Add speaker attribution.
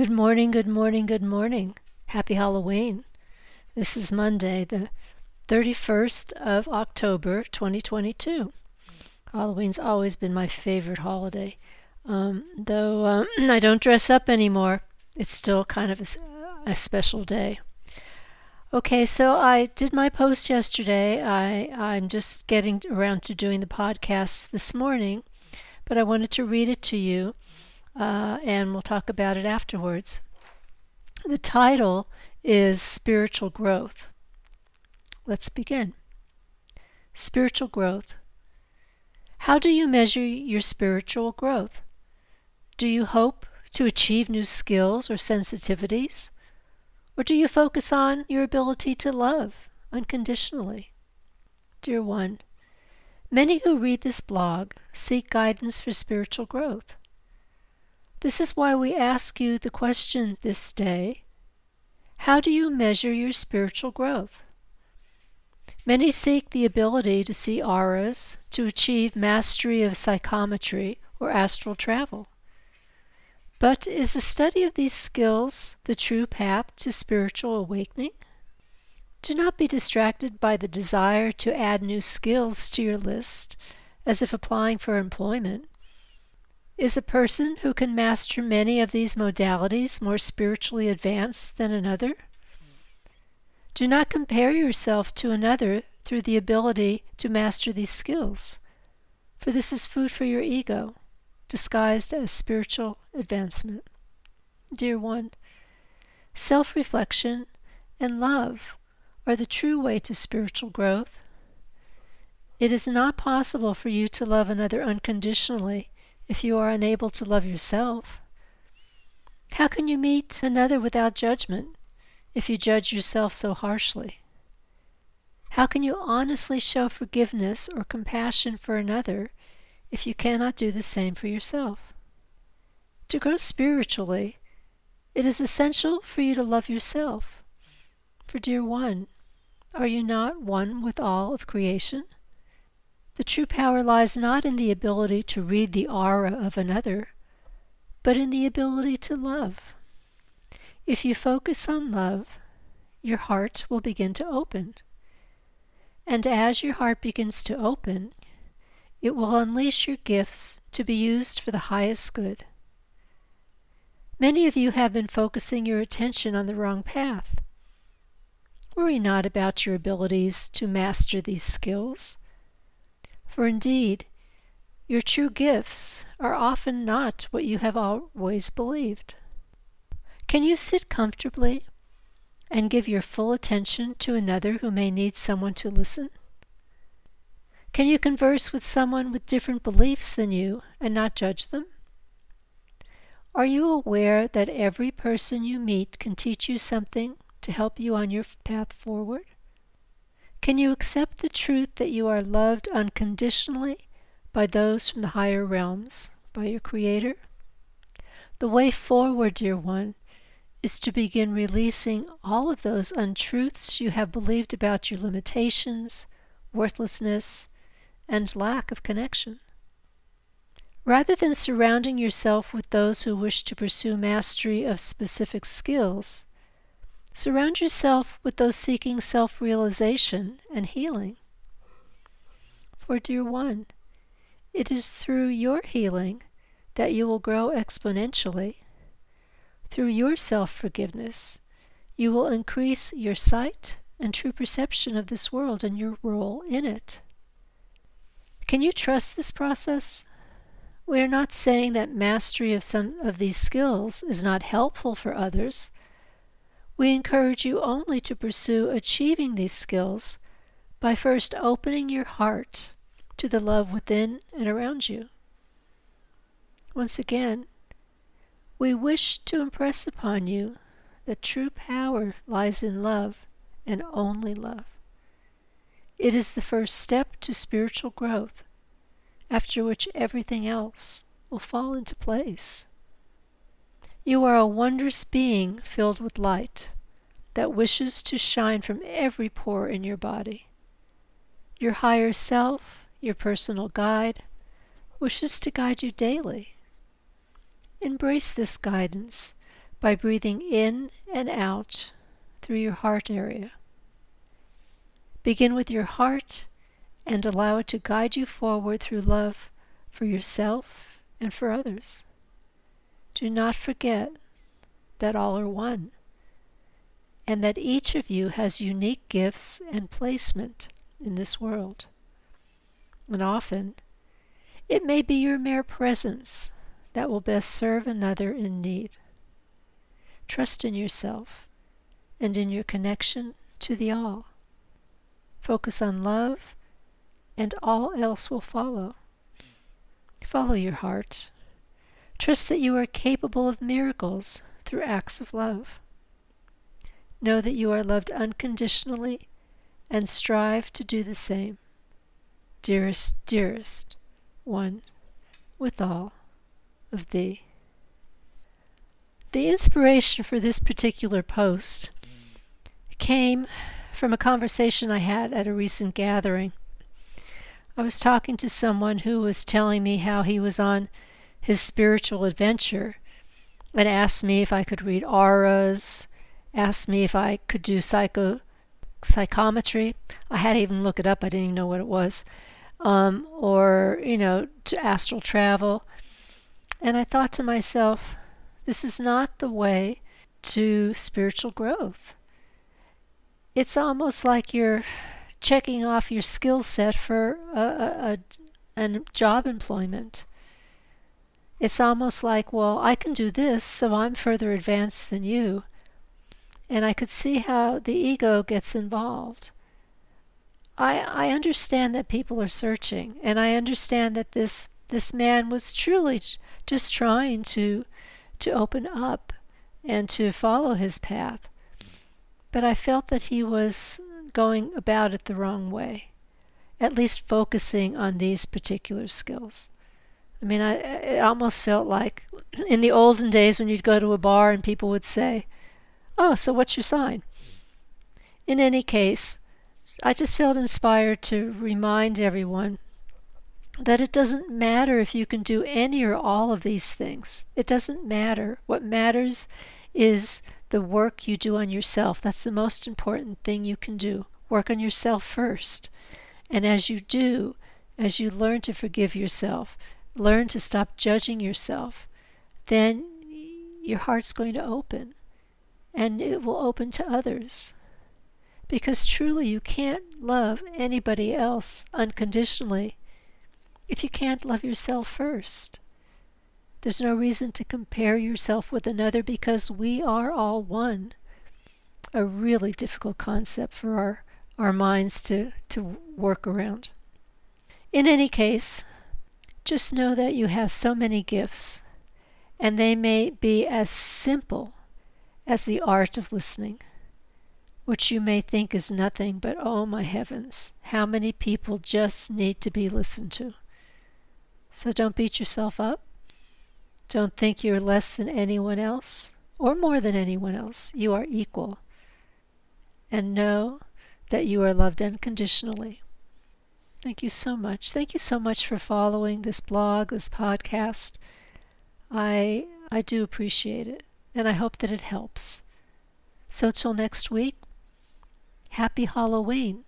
Speaker 1: Good morning, good morning, good morning. Happy Halloween. This is Monday, the 31st of October, 2022. Halloween's always been my favorite holiday. Um, though um, I don't dress up anymore, it's still kind of a, a special day. Okay, so I did my post yesterday. I, I'm just getting around to doing the podcast this morning, but I wanted to read it to you uh, and we'll talk about it afterwards. The title is Spiritual Growth. Let's begin. Spiritual growth. How do you measure your spiritual growth? Do you hope to achieve new skills or sensitivities? Or do you focus on your ability to love unconditionally? Dear one, many who read this blog seek guidance for spiritual growth. This is why we ask you the question this day How do you measure your spiritual growth? Many seek the ability to see auras, to achieve mastery of psychometry or astral travel. But is the study of these skills the true path to spiritual awakening? Do not be distracted by the desire to add new skills to your list as if applying for employment. Is a person who can master many of these modalities more spiritually advanced than another? Do not compare yourself to another through the ability to master these skills, for this is food for your ego, disguised as spiritual advancement. Dear one, self reflection and love are the true way to spiritual growth. It is not possible for you to love another unconditionally if you are unable to love yourself? How can you meet another without judgment if you judge yourself so harshly? How can you honestly show forgiveness or compassion for another if you cannot do the same for yourself? To grow spiritually, it is essential for you to love yourself. For, dear one, are you not one with all of creation? The true power lies not in the ability to read the aura of another, but in the ability to love. If you focus on love, your heart will begin to open. And as your heart begins to open, it will unleash your gifts to be used for the highest good. Many of you have been focusing your attention on the wrong path. Worry not about your abilities to master these skills. For indeed, your true gifts are often not what you have always believed. Can you sit comfortably and give your full attention to another who may need someone to listen? Can you converse with someone with different beliefs than you and not judge them? Are you aware that every person you meet can teach you something to help you on your path forward? Can you accept the truth that you are loved unconditionally by those from the higher realms, by your Creator? The way forward, dear one, is to begin releasing all of those untruths you have believed about your limitations, worthlessness, and lack of connection. Rather than surrounding yourself with those who wish to pursue mastery of specific skills, Surround yourself with those seeking self realization and healing. For, dear one, it is through your healing that you will grow exponentially. Through your self forgiveness, you will increase your sight and true perception of this world and your role in it. Can you trust this process? We are not saying that mastery of some of these skills is not helpful for others we encourage you only to pursue achieving these skills by first opening your heart to the love within and around you. Once again, we wish to impress upon you that true power lies in love and only love. It is the first step to spiritual growth, after which everything else will fall into place. You are a wondrous being filled with light that wishes to shine from every pore in your body. Your higher self, your personal guide, wishes to guide you daily. Embrace this guidance by breathing in and out through your heart area. Begin with your heart and allow it to guide you forward through love for yourself and for others. Do not forget that all are one and that each of you has unique gifts and placement in this world. And often, it may be your mere presence that will best serve another in need. Trust in yourself and in your connection to the all. Focus on love, and all else will follow. Follow your heart. Trust that you are capable of miracles through acts of love. Know that you are loved unconditionally and strive to do the same. Dearest, dearest one, with all of thee. The inspiration for this particular post came from a conversation I had at a recent gathering. I was talking to someone who was telling me how he was on his spiritual adventure and asked me if I could read auras, asked me if I could do psycho psychometry. I had to even look it up. I didn't even know what it was. Um, or, you know, to astral travel. And I thought to myself, this is not the way to spiritual growth. It's almost like you're checking off your skill set for a, a, a, a job employment. It's almost like, well, I can do this, so I'm further advanced than you. And I could see how the ego gets involved. I, I understand that people are searching, and I understand that this, this man was truly just trying to, to open up and to follow his path. But I felt that he was going about it the wrong way, at least focusing on these particular skills. I mean, I, it almost felt like in the olden days when you'd go to a bar and people would say, Oh, so what's your sign? In any case, I just felt inspired to remind everyone that it doesn't matter if you can do any or all of these things. It doesn't matter. What matters is the work you do on yourself. That's the most important thing you can do. Work on yourself first. And as you do, as you learn to forgive yourself, learn to stop judging yourself, then your heart's going to open and it will open to others. Because truly, you can't love anybody else unconditionally if you can't love yourself first. There's no reason to compare yourself with another because we are all one. A really difficult concept for our, our minds to, to work around. In any case, just know that you have so many gifts, and they may be as simple as the art of listening which you may think is nothing, but oh my heavens, how many people just need to be listened to. So don't beat yourself up. Don't think you're less than anyone else or more than anyone else. You are equal. And know that you are loved unconditionally. Thank you so much. Thank you so much for following this blog, this podcast. I I do appreciate it, and I hope that it helps. So till next week, Happy Halloween.